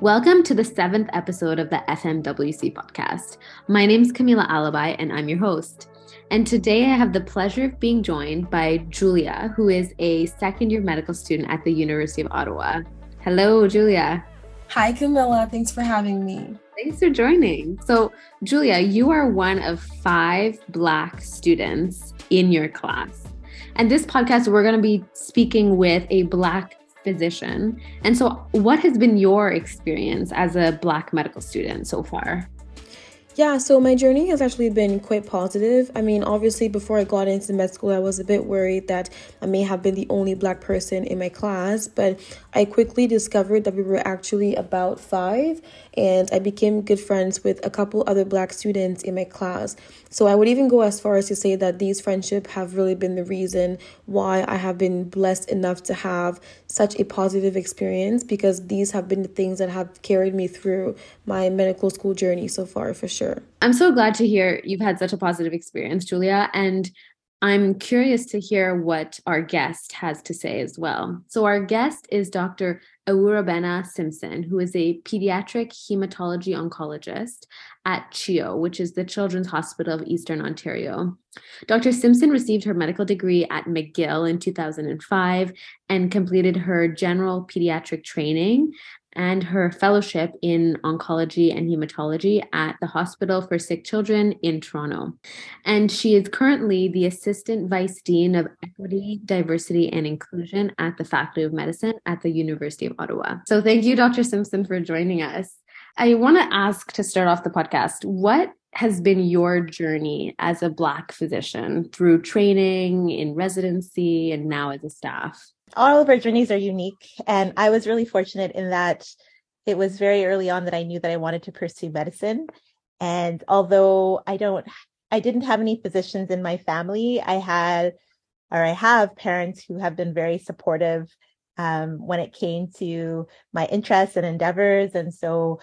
Welcome to the seventh episode of the FMWC podcast. My name is Camila Alibi, and I'm your host. And today I have the pleasure of being joined by Julia, who is a second year medical student at the University of Ottawa. Hello, Julia. Hi, Camilla. Thanks for having me. Thanks for joining. So, Julia, you are one of five Black students in your class. And this podcast, we're going to be speaking with a Black physician. And so, what has been your experience as a Black medical student so far? Yeah, so my journey has actually been quite positive. I mean, obviously, before I got into med school, I was a bit worried that I may have been the only black person in my class, but I quickly discovered that we were actually about five, and I became good friends with a couple other black students in my class. So I would even go as far as to say that these friendships have really been the reason why I have been blessed enough to have such a positive experience because these have been the things that have carried me through my medical school journey so far for sure. I'm so glad to hear you've had such a positive experience, Julia. And I'm curious to hear what our guest has to say as well. So, our guest is Dr. Ewurabena Simpson, who is a pediatric hematology oncologist at CHEO, which is the Children's Hospital of Eastern Ontario. Dr. Simpson received her medical degree at McGill in 2005 and completed her general pediatric training and her fellowship in oncology and hematology at the Hospital for Sick Children in Toronto. And she is currently the Assistant Vice Dean of Equity, Diversity, and Inclusion at the Faculty of Medicine at the University of Ottawa. So thank you, Dr. Simpson, for joining us. I want to ask to start off the podcast what has been your journey as a Black physician through training in residency and now as a staff? All of our journeys are unique. And I was really fortunate in that it was very early on that I knew that I wanted to pursue medicine. And although I don't, I didn't have any physicians in my family, I had, or I have parents who have been very supportive um, when it came to my interests and endeavors. And so,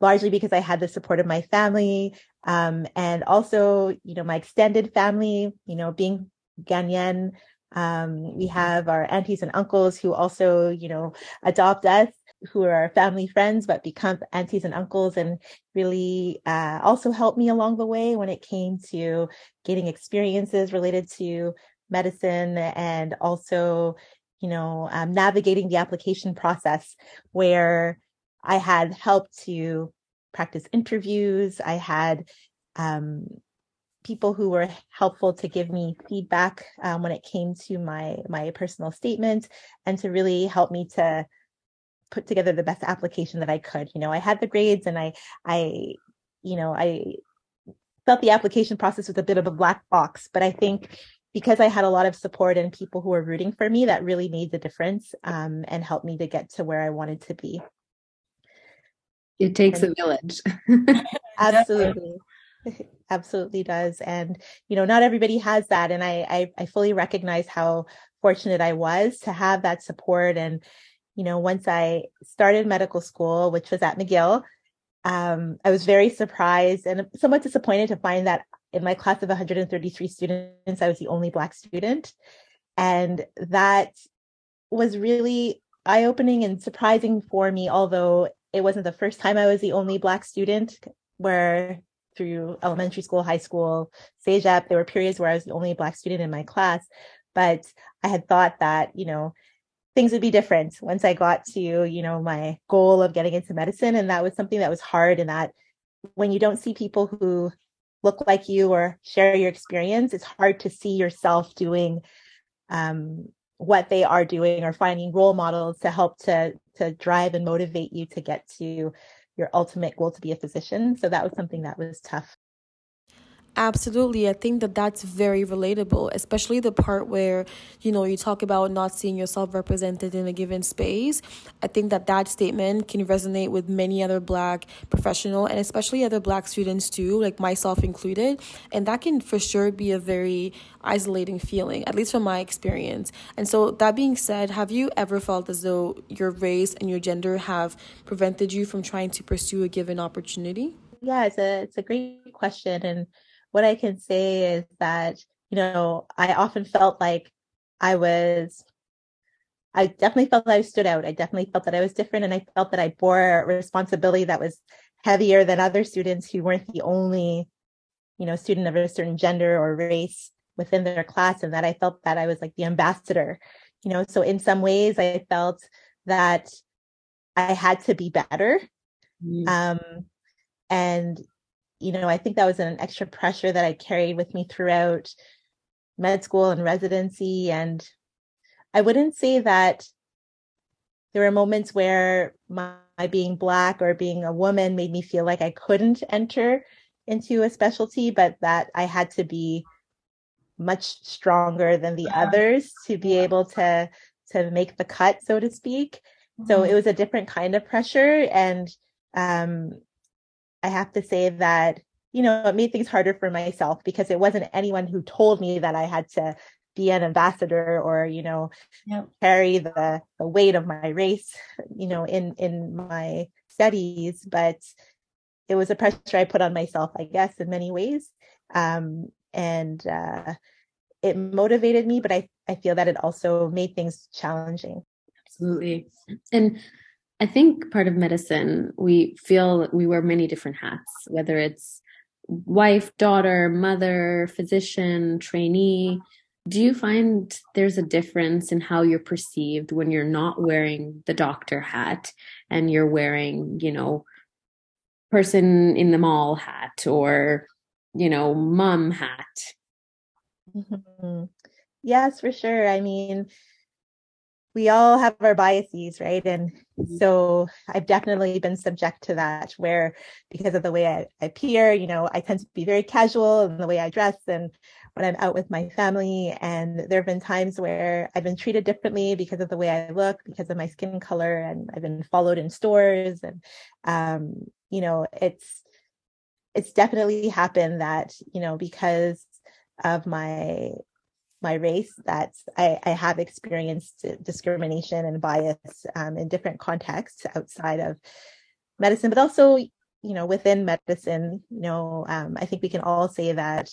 largely because I had the support of my family um, and also, you know, my extended family, you know, being Ghanaian, um, we have our aunties and uncles who also, you know, adopt us, who are our family friends, but become aunties and uncles and really uh, also helped me along the way when it came to getting experiences related to medicine and also, you know, um, navigating the application process where I had helped to practice interviews. I had um, people who were helpful to give me feedback um, when it came to my my personal statement and to really help me to put together the best application that I could. You know, I had the grades and I I you know, I felt the application process was a bit of a black box, but I think because I had a lot of support and people who were rooting for me, that really made the difference um, and helped me to get to where I wanted to be. It takes and, a village. absolutely. absolutely does and you know not everybody has that and I, I i fully recognize how fortunate i was to have that support and you know once i started medical school which was at mcgill um, i was very surprised and somewhat disappointed to find that in my class of 133 students i was the only black student and that was really eye-opening and surprising for me although it wasn't the first time i was the only black student where through elementary school, high school, CEGEP. There were periods where I was the only Black student in my class, but I had thought that, you know, things would be different once I got to, you know, my goal of getting into medicine. And that was something that was hard. And that when you don't see people who look like you or share your experience, it's hard to see yourself doing um, what they are doing or finding role models to help to to drive and motivate you to get to your ultimate goal to be a physician. So that was something that was tough. Absolutely. I think that that's very relatable, especially the part where, you know, you talk about not seeing yourself represented in a given space. I think that that statement can resonate with many other Black professional and especially other Black students too, like myself included. And that can for sure be a very isolating feeling, at least from my experience. And so, that being said, have you ever felt as though your race and your gender have prevented you from trying to pursue a given opportunity? Yeah, it's a, it's a great question. And what I can say is that, you know, I often felt like I was I definitely felt that I stood out. I definitely felt that I was different and I felt that I bore a responsibility that was heavier than other students who weren't the only, you know, student of a certain gender or race within their class and that I felt that I was like the ambassador, you know, so in some ways I felt that I had to be better. Mm. Um, and, you know, I think that was an extra pressure that I carried with me throughout med school and residency. And I wouldn't say that there were moments where my, my being Black or being a woman made me feel like I couldn't enter into a specialty, but that I had to be much stronger than the yeah. others to be able to to make the cut, so to speak. Mm-hmm. So it was a different kind of pressure. And um, I have to say that, you know, it made things harder for myself because it wasn't anyone who told me that I had to be an ambassador or, you know, yep. carry the, the weight of my race, you know, in, in my studies. But it was a pressure I put on myself, I guess, in many ways. Um, and uh, it motivated me, but I, I feel that it also made things challenging. Absolutely. And I think part of medicine, we feel we wear many different hats, whether it's wife, daughter, mother, physician, trainee. Do you find there's a difference in how you're perceived when you're not wearing the doctor hat and you're wearing, you know, person in the mall hat or, you know, mom hat? Mm-hmm. Yes, for sure. I mean, we all have our biases, right? And mm-hmm. so I've definitely been subject to that where because of the way I, I appear, you know, I tend to be very casual in the way I dress and when I'm out with my family. And there have been times where I've been treated differently because of the way I look, because of my skin color, and I've been followed in stores. And um, you know, it's it's definitely happened that, you know, because of my my race that I, I have experienced discrimination and bias um, in different contexts outside of medicine, but also, you know, within medicine, you know, um, I think we can all say that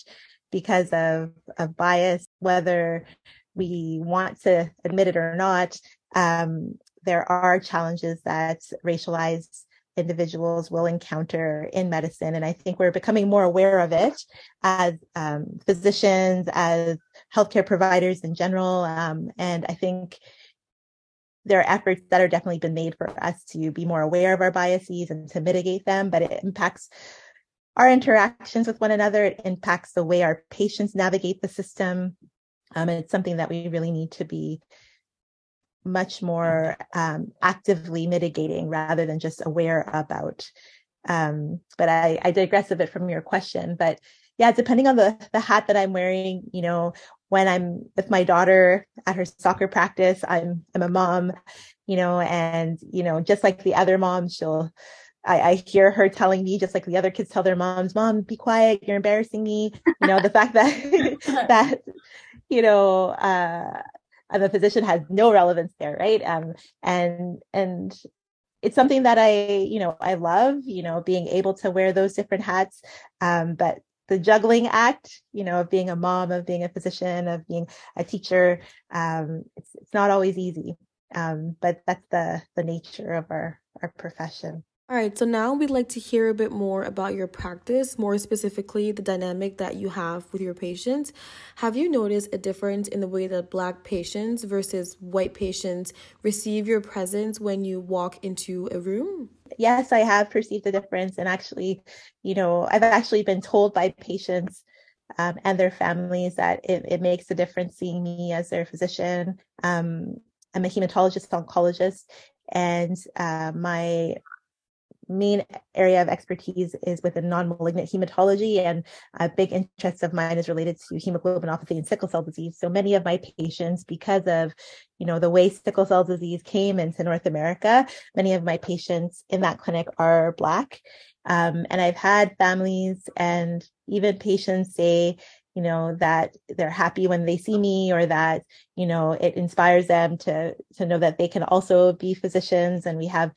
because of, of bias, whether we want to admit it or not, um, there are challenges that racialized individuals will encounter in medicine. And I think we're becoming more aware of it as um, physicians, as healthcare providers in general. Um, and I think there are efforts that are definitely been made for us to be more aware of our biases and to mitigate them, but it impacts our interactions with one another. It impacts the way our patients navigate the system. Um, and it's something that we really need to be much more um, actively mitigating rather than just aware about. Um, but I, I digress a bit from your question. But yeah, depending on the the hat that I'm wearing, you know, when I'm with my daughter at her soccer practice, I'm I'm a mom, you know, and you know, just like the other moms, she'll I, I hear her telling me, just like the other kids tell their moms, "Mom, be quiet. You're embarrassing me." You know, the fact that that you know uh, I'm a physician has no relevance there, right? Um, and and it's something that I, you know, I love, you know, being able to wear those different hats. Um, but the juggling act, you know, of being a mom, of being a physician, of being a teacher, um, it's it's not always easy. Um, but that's the the nature of our our profession. All right, so now we'd like to hear a bit more about your practice, more specifically the dynamic that you have with your patients. Have you noticed a difference in the way that Black patients versus white patients receive your presence when you walk into a room? Yes, I have perceived a difference. And actually, you know, I've actually been told by patients um, and their families that it, it, makes a difference seeing me as their physician. Um, I'm a hematologist oncologist, and uh, my main area of expertise is within non-malignant hematology and a big interest of mine is related to hemoglobinopathy and sickle cell disease. So many of my patients because of you know the way sickle cell disease came into north america many of my patients in that clinic are black. Um, and i've had families and even patients say you know that they're happy when they see me or that you know it inspires them to to know that they can also be physicians. And we have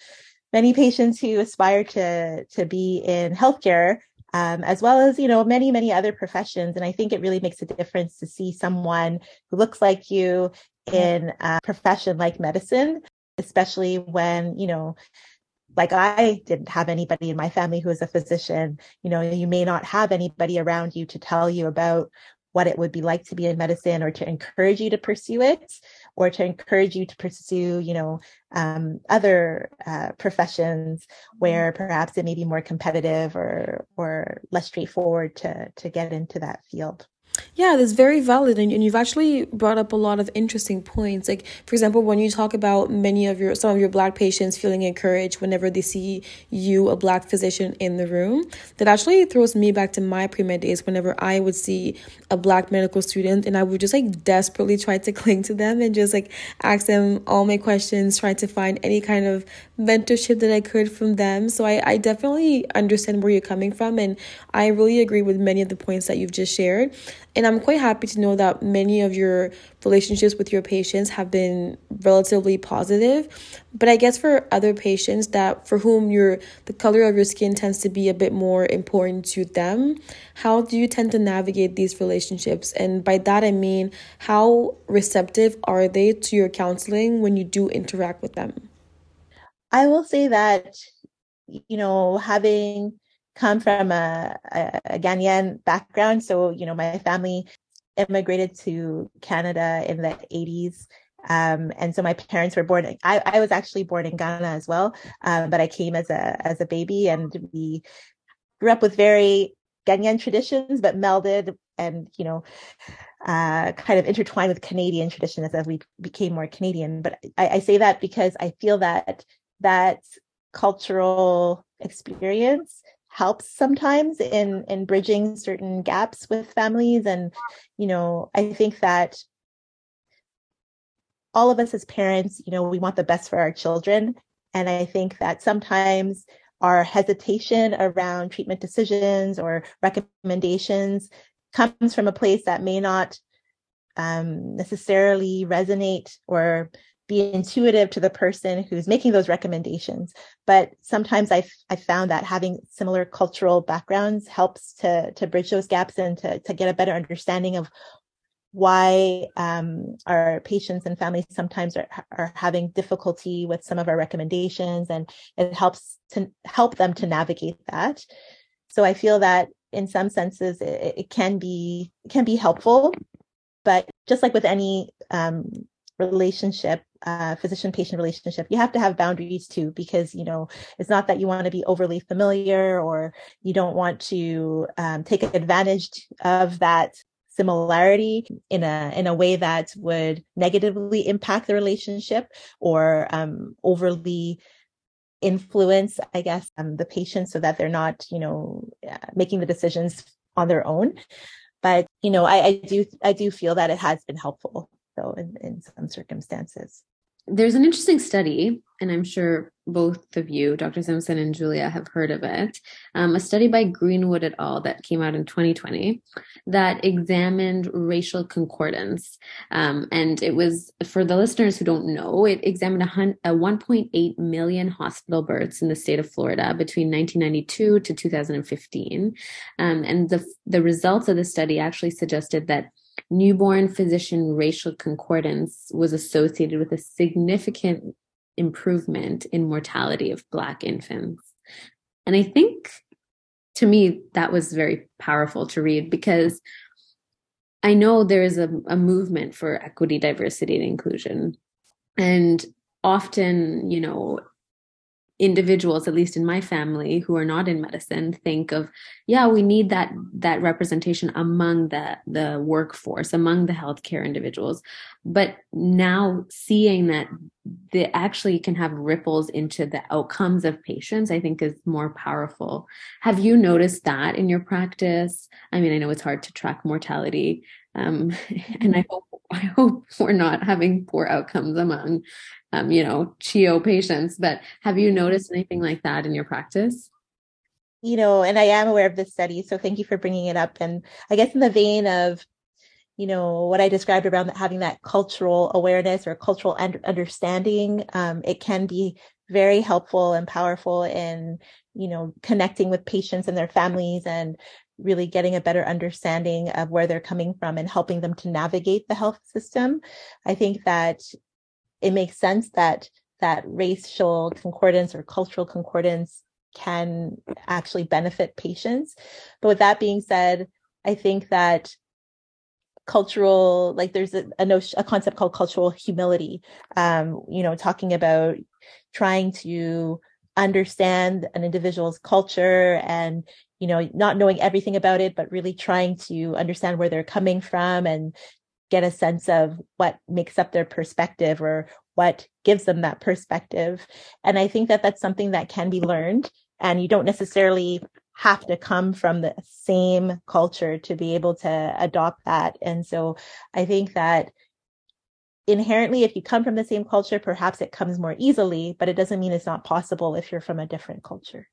many patients who aspire to to be in healthcare um, as well as you know many many other professions and i think it really makes a difference to see someone who looks like you in a profession like medicine, especially when, you know, like I didn't have anybody in my family who was a physician. You know, you may not have anybody around you to tell you about what it would be like to be in medicine or to encourage you to pursue it or to encourage you to pursue you know um, other uh, professions where perhaps it may be more competitive or or less straightforward to to get into that field yeah, that's very valid. And, and you've actually brought up a lot of interesting points. Like, for example, when you talk about many of your, some of your Black patients feeling encouraged whenever they see you, a Black physician, in the room, that actually throws me back to my pre med days whenever I would see a Black medical student and I would just like desperately try to cling to them and just like ask them all my questions, try to find any kind of mentorship that I could from them. So I, I definitely understand where you're coming from. And I really agree with many of the points that you've just shared. And I'm quite happy to know that many of your relationships with your patients have been relatively positive. But I guess for other patients that for whom your the color of your skin tends to be a bit more important to them, how do you tend to navigate these relationships? And by that I mean how receptive are they to your counseling when you do interact with them? I will say that you know having come from a, a, Ghanaian background. So, you know, my family immigrated to Canada in the 80s. Um, and so my parents were born, I, I was actually born in Ghana as well. Um, but I came as a, as a baby and we grew up with very Ghanaian traditions, but melded and, you know, uh, kind of intertwined with Canadian traditions as we became more Canadian. But I, I say that because I feel that that cultural experience helps sometimes in in bridging certain gaps with families. And you know i think that all of us as parents you know we want the best for our children. And i think that sometimes our hesitation around treatment decisions or recommendations comes from a place that may not um, necessarily resonate or be intuitive to the person who's making those recommendations. But sometimes I've, I've found that having similar cultural backgrounds helps to, to bridge those gaps and to, to get a better understanding of why um, our patients and families sometimes are, are having difficulty with some of our recommendations and it helps to help them to navigate that. So I feel that in some senses it, it can be it can be helpful, but just like with any um, relationship uh, physician patient relationship you have to have boundaries too because you know it's not that you want to be overly familiar or you don't want to um, take advantage of that similarity in a in a way that would negatively impact the relationship or um, overly influence i guess um, the patient so that they're not you know uh, making the decisions on their own. But you know I, I do i do feel that it has been helpful though in, in some circumstances there's an interesting study, and I'm sure both of you, Dr. Simpson and Julia, have heard of it. Um, a study by Greenwood et al. that came out in 2020 that examined racial concordance. Um, and it was, for the listeners who don't know, it examined a, a 1.8 million hospital births in the state of Florida between 1992 to 2015. Um, and the, the results of the study actually suggested that newborn physician racial concordance was associated with a significant improvement in mortality of Black infants. And I think to me, that was very powerful to read because I know there is a, a movement for equity, diversity, and inclusion. And often, you know, individuals at least in my family who are not in medicine think of yeah we need that that representation among the the workforce among the healthcare individuals. But now seeing that they actually can have ripples into the outcomes of patients i think is more powerful. Have you noticed that in your practice? I mean i know it's hard to track mortality um, and i hope i hope we're not having poor outcomes among um, you know, CHEO patients. But have you noticed anything like that in your practice? You know, and I am aware of this study, so thank you for bringing it up. And I guess in the vein of, you know, what I described around having that cultural awareness or cultural understanding, um, it can be very helpful and powerful in, you know, connecting with patients and their families and really getting a better understanding of where they're coming from and helping them to navigate the health system. I think that it makes sense that that racial concordance or cultural concordance can actually benefit patients. But with that being said, I think that cultural like there's a, a notion a concept called cultural humility um you know talking about trying to understand an individual's culture and you know not knowing everything about it but really trying to understand where they're coming from and get a sense of what makes up their perspective or what gives them that perspective and i think that that's something that can be learned and you don't necessarily have to come from the same culture to be able to adopt that. And so I think that inherently, if you come from the same culture, perhaps it comes more easily, but it doesn't mean it's not possible if you're from a different culture.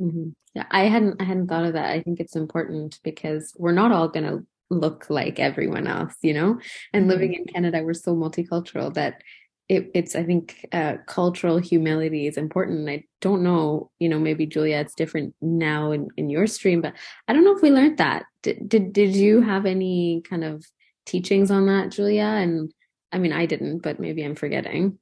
Mm-hmm. Yeah, I hadn't I hadn't thought of that. I think it's important because we're not all going to look like everyone else, you know. And mm-hmm. living in Canada, we're so multicultural that it, it's i think uh, cultural humility is important i don't know you know maybe julia it's different now in, in your stream but i don't know if we learned that did, did did you have any kind of teachings on that julia and i mean i didn't but maybe i'm forgetting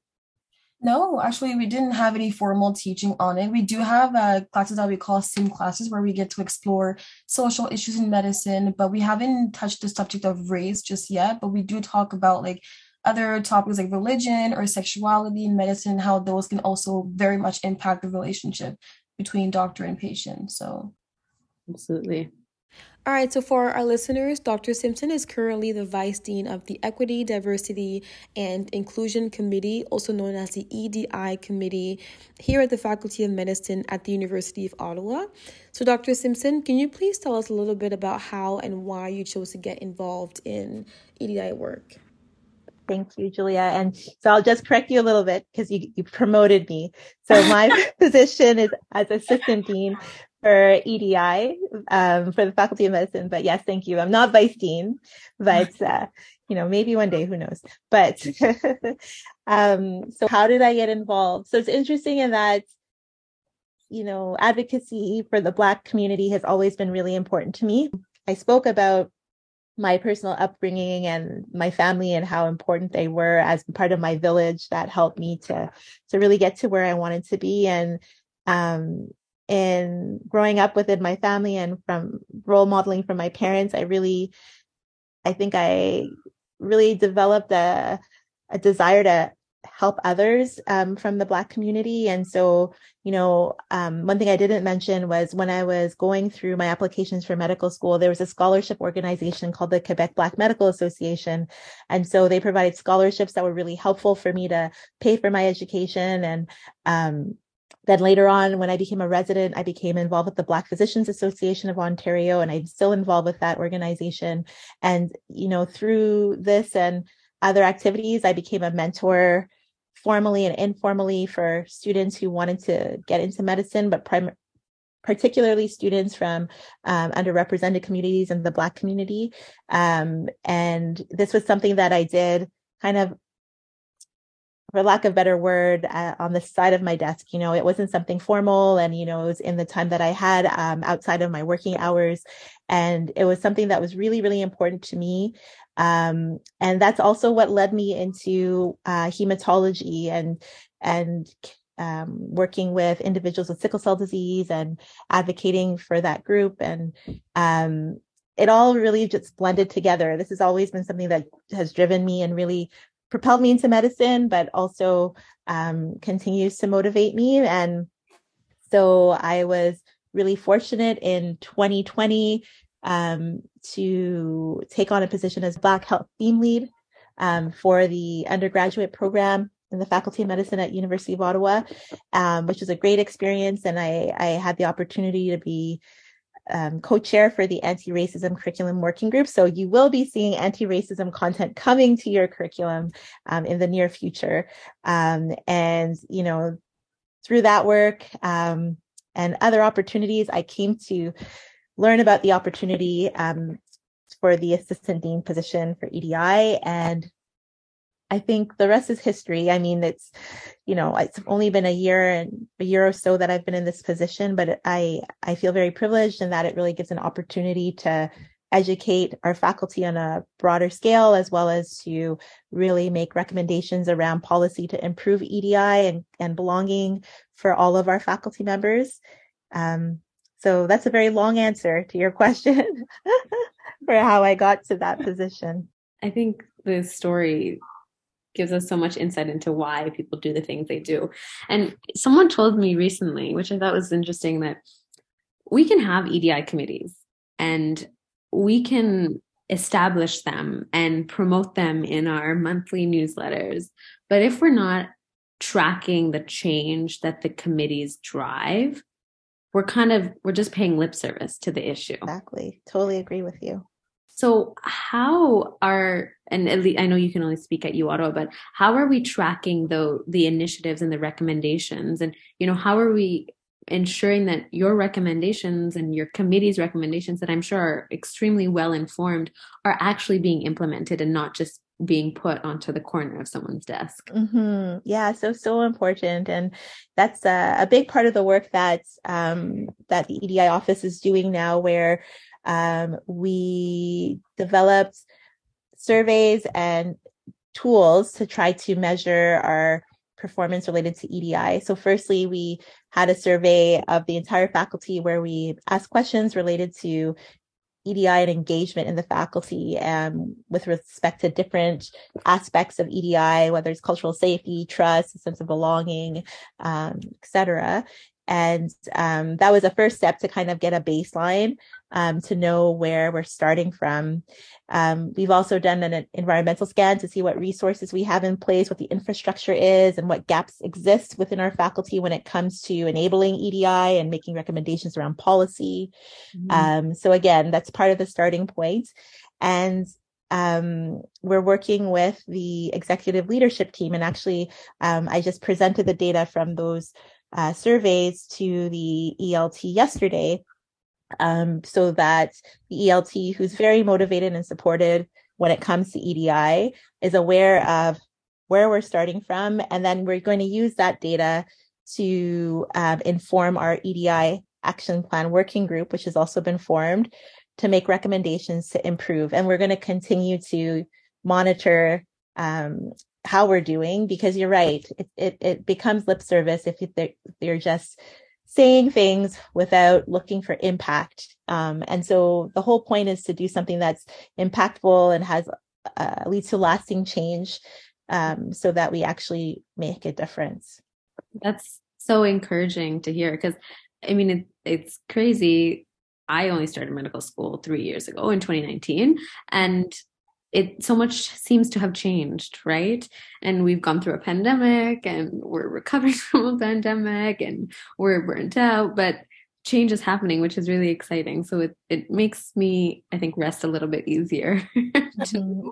no, actually, we didn't have any formal teaching on it. We do have uh, classes that we call STEAM classes where we get to explore social issues in medicine, but we haven't touched the subject of race just yet. But we do talk about like other topics like religion or sexuality in medicine, how those can also very much impact the relationship between doctor and patient. So, absolutely. All right, so for our listeners, Dr. Simpson is currently the Vice Dean of the Equity, Diversity, and Inclusion Committee, also known as the EDI Committee, here at the Faculty of Medicine at the University of Ottawa. So, Dr. Simpson, can you please tell us a little bit about how and why you chose to get involved in EDI work? Thank you, Julia. And so I'll just correct you a little bit because you, you promoted me. So my position is as assistant dean for EDI um, for the Faculty of Medicine. But yes, thank you. I'm not vice dean, but uh, you know, maybe one day, who knows? But um, so how did I get involved? So it's interesting in that you know, advocacy for the Black community has always been really important to me. I spoke about my personal upbringing and my family and how important they were as part of my village that helped me to to really get to where I wanted to be and um in growing up within my family and from role modeling from my parents I really I think I really developed a a desire to help others um, from the Black community. And so, you know, um, one thing I didn't mention was when I was going through my applications for medical school, there was a scholarship organization called the Quebec Black Medical Association. And so they provided scholarships that were really helpful for me to pay for my education. And um, then later on, when I became a resident, I became involved with the Black Physicians Association of Ontario, and I'm still involved with that organization. And, you know, through this and other activities, I became a mentor formally and informally for students who wanted to get into medicine, but prim- particularly students from um, underrepresented communities and the Black community. Um, and this was something that I did kind of for lack of better word, uh, on the side of my desk. You know, it wasn't something formal, and you know, it was in the time that I had um, outside of my working hours, and it was something that was really, really important to me. Um, and that's also what led me into uh, hematology and and um, working with individuals with sickle cell disease and advocating for that group. And um, it all really just blended together. This has always been something that has driven me and really propelled me into medicine, but also um, continues to motivate me. And so I was really fortunate in 2020 um, to take on a position as Black Health Theme Lead um, for the undergraduate program in the Faculty of Medicine at University of Ottawa, um, which was a great experience. And I, I had the opportunity to be um, co-chair for the anti-racism curriculum working group. So you will be seeing anti-racism content coming to your curriculum um, in the near future. Um, and, you know, through that work um, and other opportunities, I came to learn about the opportunity um, for the assistant dean position for EDI. And I think the rest is history. I mean, it's, you know, it's only been a year and a year or so that I've been in this position, but I, I feel very privileged in that it really gives an opportunity to educate our faculty on a broader scale, as well as to really make recommendations around policy to improve EDI and, and belonging for all of our faculty members. Um, so that's a very long answer to your question for how I got to that position. I think the story gives us so much insight into why people do the things they do. And someone told me recently, which I thought was interesting, that we can have EDI committees and we can establish them and promote them in our monthly newsletters. But if we're not tracking the change that the committees drive, we're kind of we're just paying lip service to the issue. Exactly. Totally agree with you. So how are and at least I know you can only speak at U Ottawa, but how are we tracking the the initiatives and the recommendations? And you know, how are we ensuring that your recommendations and your committee's recommendations that I'm sure are extremely well informed are actually being implemented and not just being put onto the corner of someone's desk. Mm-hmm. Yeah, so so important, and that's a, a big part of the work that um, that the EDI office is doing now, where um, we developed surveys and tools to try to measure our performance related to EDI. So, firstly, we had a survey of the entire faculty where we asked questions related to EDI and engagement in the faculty um, with respect to different aspects of EDI, whether it's cultural safety, trust, a sense of belonging, um, et cetera. And um, that was a first step to kind of get a baseline um, to know where we're starting from. Um, we've also done an environmental scan to see what resources we have in place, what the infrastructure is, and what gaps exist within our faculty when it comes to enabling EDI and making recommendations around policy. Mm-hmm. Um, so again, that's part of the starting point. And um, we're working with the executive leadership team. And actually, um, I just presented the data from those uh, surveys to the ELT yesterday um, so that the ELT, who's very motivated and supported when it comes to EDI, is aware of where we're starting from. And then we're going to use that data to um, inform our EDI action plan working group, which has also been formed to make recommendations to improve. And we're going to continue to monitor um, how we're doing because you're right. It, it, it becomes lip service if they're just saying things without looking for impact. Um, and so the whole point is to do something that's impactful and has uh, leads to lasting change, um, so that we actually make a difference. That's so encouraging to hear because, I mean, it, it's crazy. I only started medical school three years ago in 2019, and it so much seems to have changed, right? And we've gone through a pandemic and we're recovering from a pandemic and we're burnt out, but change is happening, which is really exciting. So it, it makes me, I think, rest a little bit easier. mm-hmm.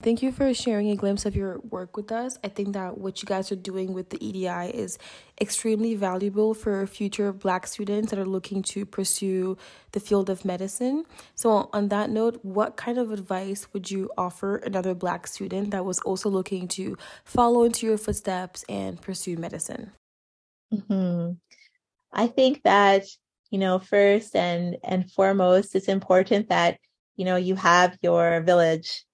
Thank you for sharing a glimpse of your work with us. I think that what you guys are doing with the EDI is extremely valuable for future Black students that are looking to pursue the field of medicine. So, on that note, what kind of advice would you offer another Black student that was also looking to follow into your footsteps and pursue medicine? Mm-hmm. I think that, you know, first and, and foremost, it's important that, you know, you have your village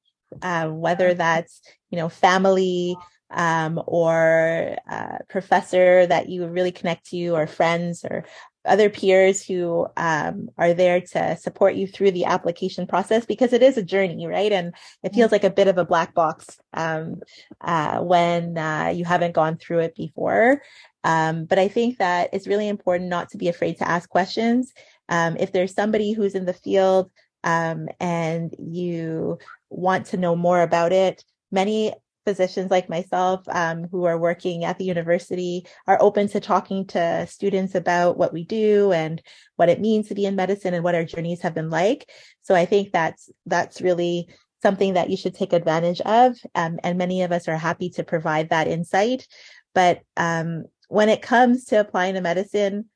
uh, whether that's you know family um, or uh, professor that you really connect to, or friends, or other peers who um, are there to support you through the application process because it is a journey, right? And it feels like a bit of a black box um, uh, when uh, you haven't gone through it before. Um, but I think that it's really important not to be afraid to ask questions. Um, if there's somebody who's in the field um, and you want to know more about it, many physicians like myself um, who are working at the university are open to talking to students about what we do and what it means to be in medicine and what our journeys have been like. So I think that's that's really something that you should take advantage of, um, and many of us are happy to provide that insight. But um, when it comes to applying to medicine,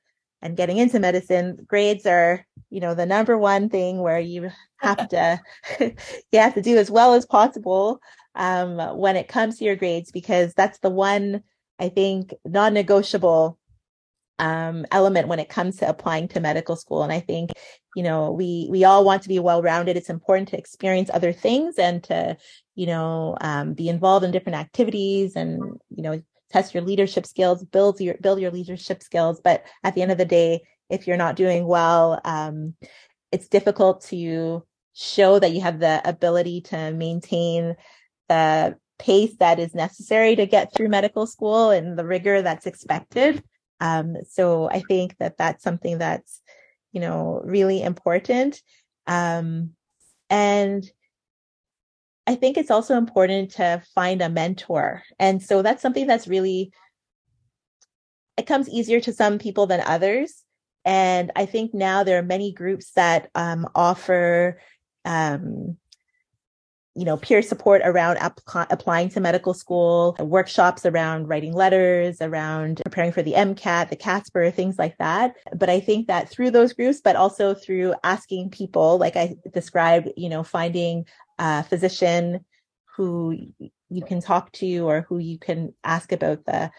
and getting into medicine, grades are, you know, the number one thing where you have to you have to do as well as possible. um, when it comes to your grades because that's the one I think non-negotiable um, element when it comes to applying to medical school. And I think, you know, we we all want to be well-rounded. It's important to experience other things and to, you know, um, be involved in different activities and, you know, test your leadership skills, build your build your leadership skills. But at the end of the day, if you're not doing well, um, it's difficult to show that you have the ability to maintain the pace that is necessary to get through medical school and the rigor that's expected. Um, so I think that that's something that's, you know, really important. Um, and I think it's also important to find a mentor. And so that's something that's really, it comes easier to some people than others. And I think now there are many groups that um, offer um, you know, peer support around applying to medical school, workshops around writing letters, around preparing for the MCAT, the CASPER, things like that. But I think that through those groups, but also through asking people, like I described, you know, finding a physician who you can talk to or who you can ask about the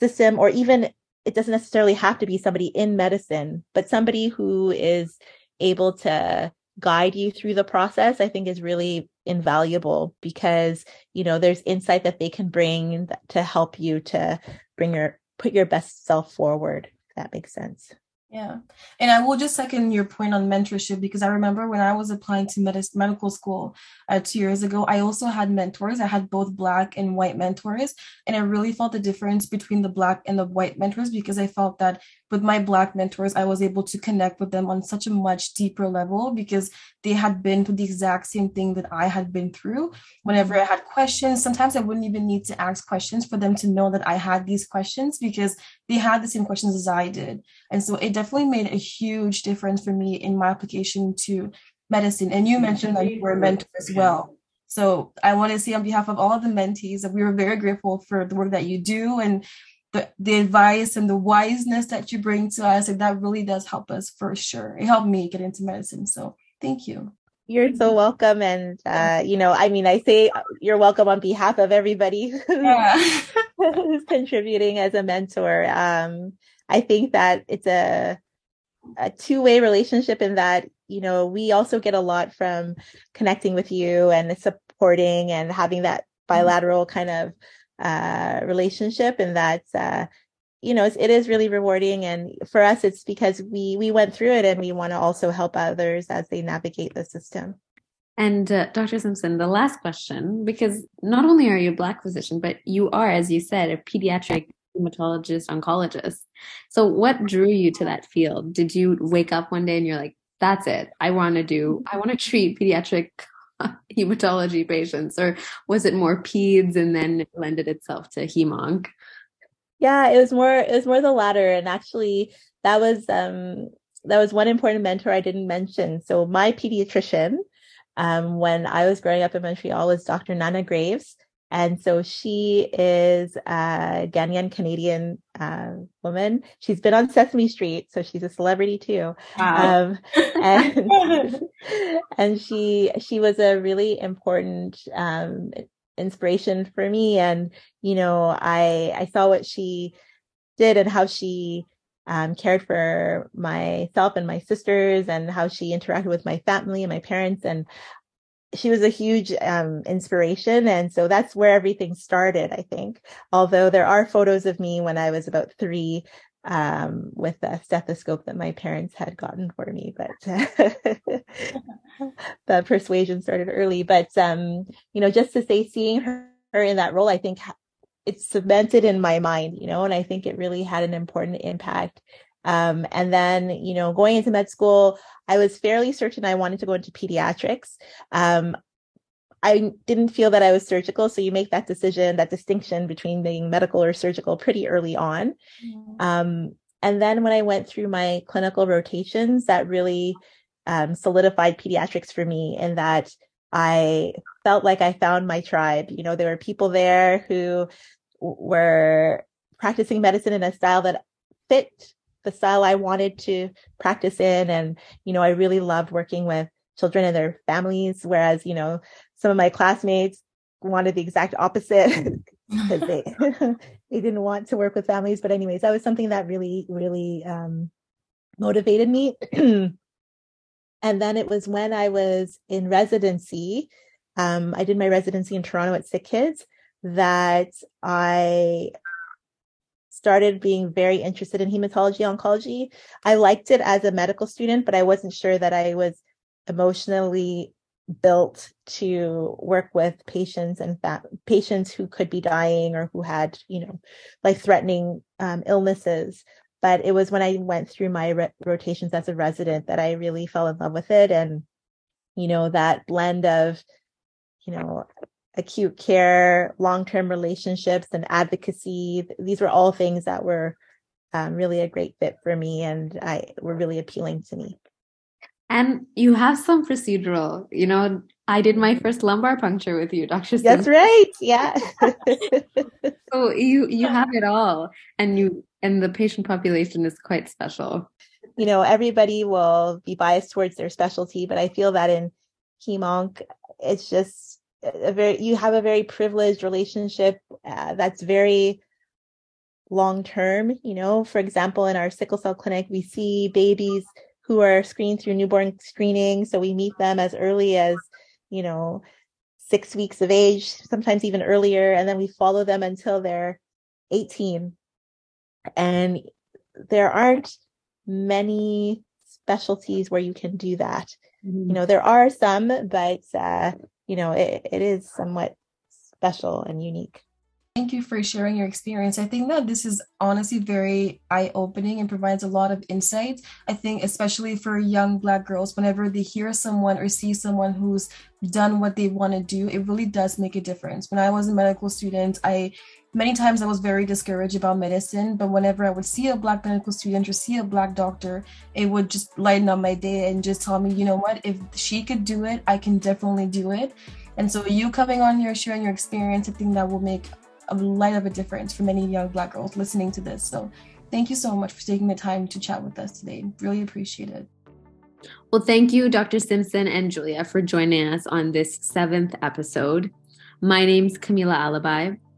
system, or even it doesn't necessarily have to be somebody in medicine, but somebody who is able to guide you through the process i think is really invaluable because you know there's insight that they can bring to help you to bring your put your best self forward if that makes sense yeah. And I will just second your point on mentorship because I remember when I was applying to med- medical school uh, two years ago, I also had mentors. I had both black and white mentors. And I really felt the difference between the black and the white mentors because I felt that with my black mentors, I was able to connect with them on such a much deeper level because they had been through the exact same thing that I had been through. Whenever I had questions, sometimes I wouldn't even need to ask questions for them to know that I had these questions because they had the same questions as I did. And so it definitely made a huge difference for me in my application to medicine. And you mentioned that you were a mentor as well. So I want to say on behalf of all of the mentees that we were very grateful for the work that you do and the, the advice and the wiseness that you bring to us. And that really does help us for sure. It helped me get into medicine. So thank you. You're so welcome. And, uh, you know, I mean, I say you're welcome on behalf of everybody who's, yeah. who's contributing as a mentor. Um, I think that it's a, a two way relationship in that, you know, we also get a lot from connecting with you and supporting and having that mm-hmm. bilateral kind of uh, relationship and that's uh, you know it is really rewarding and for us it's because we we went through it and we want to also help others as they navigate the system. And uh, dr simpson the last question because not only are you a black physician but you are as you said a pediatric hematologist oncologist. So what drew you to that field? Did you wake up one day and you're like that's it. I want to do i want to treat pediatric hematology patients, or was it more peds and then it lended itself to hemonc? Yeah, it was more it was more the latter, and actually that was um that was one important mentor I didn't mention. So my pediatrician, um, when I was growing up in Montreal, was Dr. Nana Graves. And so she is a Ghanaian Canadian uh, woman. She's been on Sesame Street, so she's a celebrity too. Wow. Um, and and she she was a really important um, inspiration for me. And you know, I I saw what she did and how she um, cared for myself and my sisters and how she interacted with my family and my parents. And she was a huge um, inspiration. And so that's where everything started, I think. Although there are photos of me when I was about three um, with a stethoscope that my parents had gotten for me, but the persuasion started early. But, um, you know, just to say, seeing her, her in that role, I think it's cemented in my mind, you know, and I think it really had an important impact um, and then, you know, going into med school, I was fairly certain I wanted to go into pediatrics. Um, I didn't feel that I was surgical. So you make that decision, that distinction between being medical or surgical pretty early on. Mm-hmm. Um, and then when I went through my clinical rotations, that really um, solidified pediatrics for me in that I felt like I found my tribe. You know, there were people there who were practicing medicine in a style that fit the style I wanted to practice in. And, you know, I really loved working with children and their families. Whereas, you know, some of my classmates, wanted the exact opposite because they they didn't want to work with families. But anyways, that was something that really really um, motivated me. and then it was when I was in residency. Um, I did my residency in Toronto at Sick Kids that I started being very interested in hematology oncology. I liked it as a medical student, but I wasn't sure that I was emotionally built to work with patients and fa- patients who could be dying or who had, you know, life threatening um, illnesses. But it was when I went through my re- rotations as a resident that I really fell in love with it. And, you know, that blend of, you know, acute care, long term relationships, and advocacy. These were all things that were um, really a great fit for me and I were really appealing to me. And you have some procedural, you know, I did my first lumbar puncture with you, Dr. That's right. Yeah. so you you have it all and you and the patient population is quite special. You know, everybody will be biased towards their specialty, but I feel that in hemonc it's just a very you have a very privileged relationship uh, that's very long term, you know. For example, in our sickle cell clinic, we see babies who are screened through newborn screening. So we meet them as early as, you know, six weeks of age, sometimes even earlier. And then we follow them until they're 18. And there aren't many specialties where you can do that. Mm-hmm. You know, there are some, but, uh, you know, it, it is somewhat special and unique. Thank you for sharing your experience. I think that this is honestly very eye opening and provides a lot of insight. I think, especially for young Black girls, whenever they hear someone or see someone who's done what they want to do, it really does make a difference. When I was a medical student, I many times I was very discouraged about medicine, but whenever I would see a Black medical student or see a Black doctor, it would just lighten up my day and just tell me, you know what, if she could do it, I can definitely do it. And so, you coming on here, sharing your experience, I think that will make a light of a difference for many young Black girls listening to this. So thank you so much for taking the time to chat with us today. Really appreciate it. Well, thank you, Dr. Simpson and Julia, for joining us on this seventh episode. My name's Camila Alibi,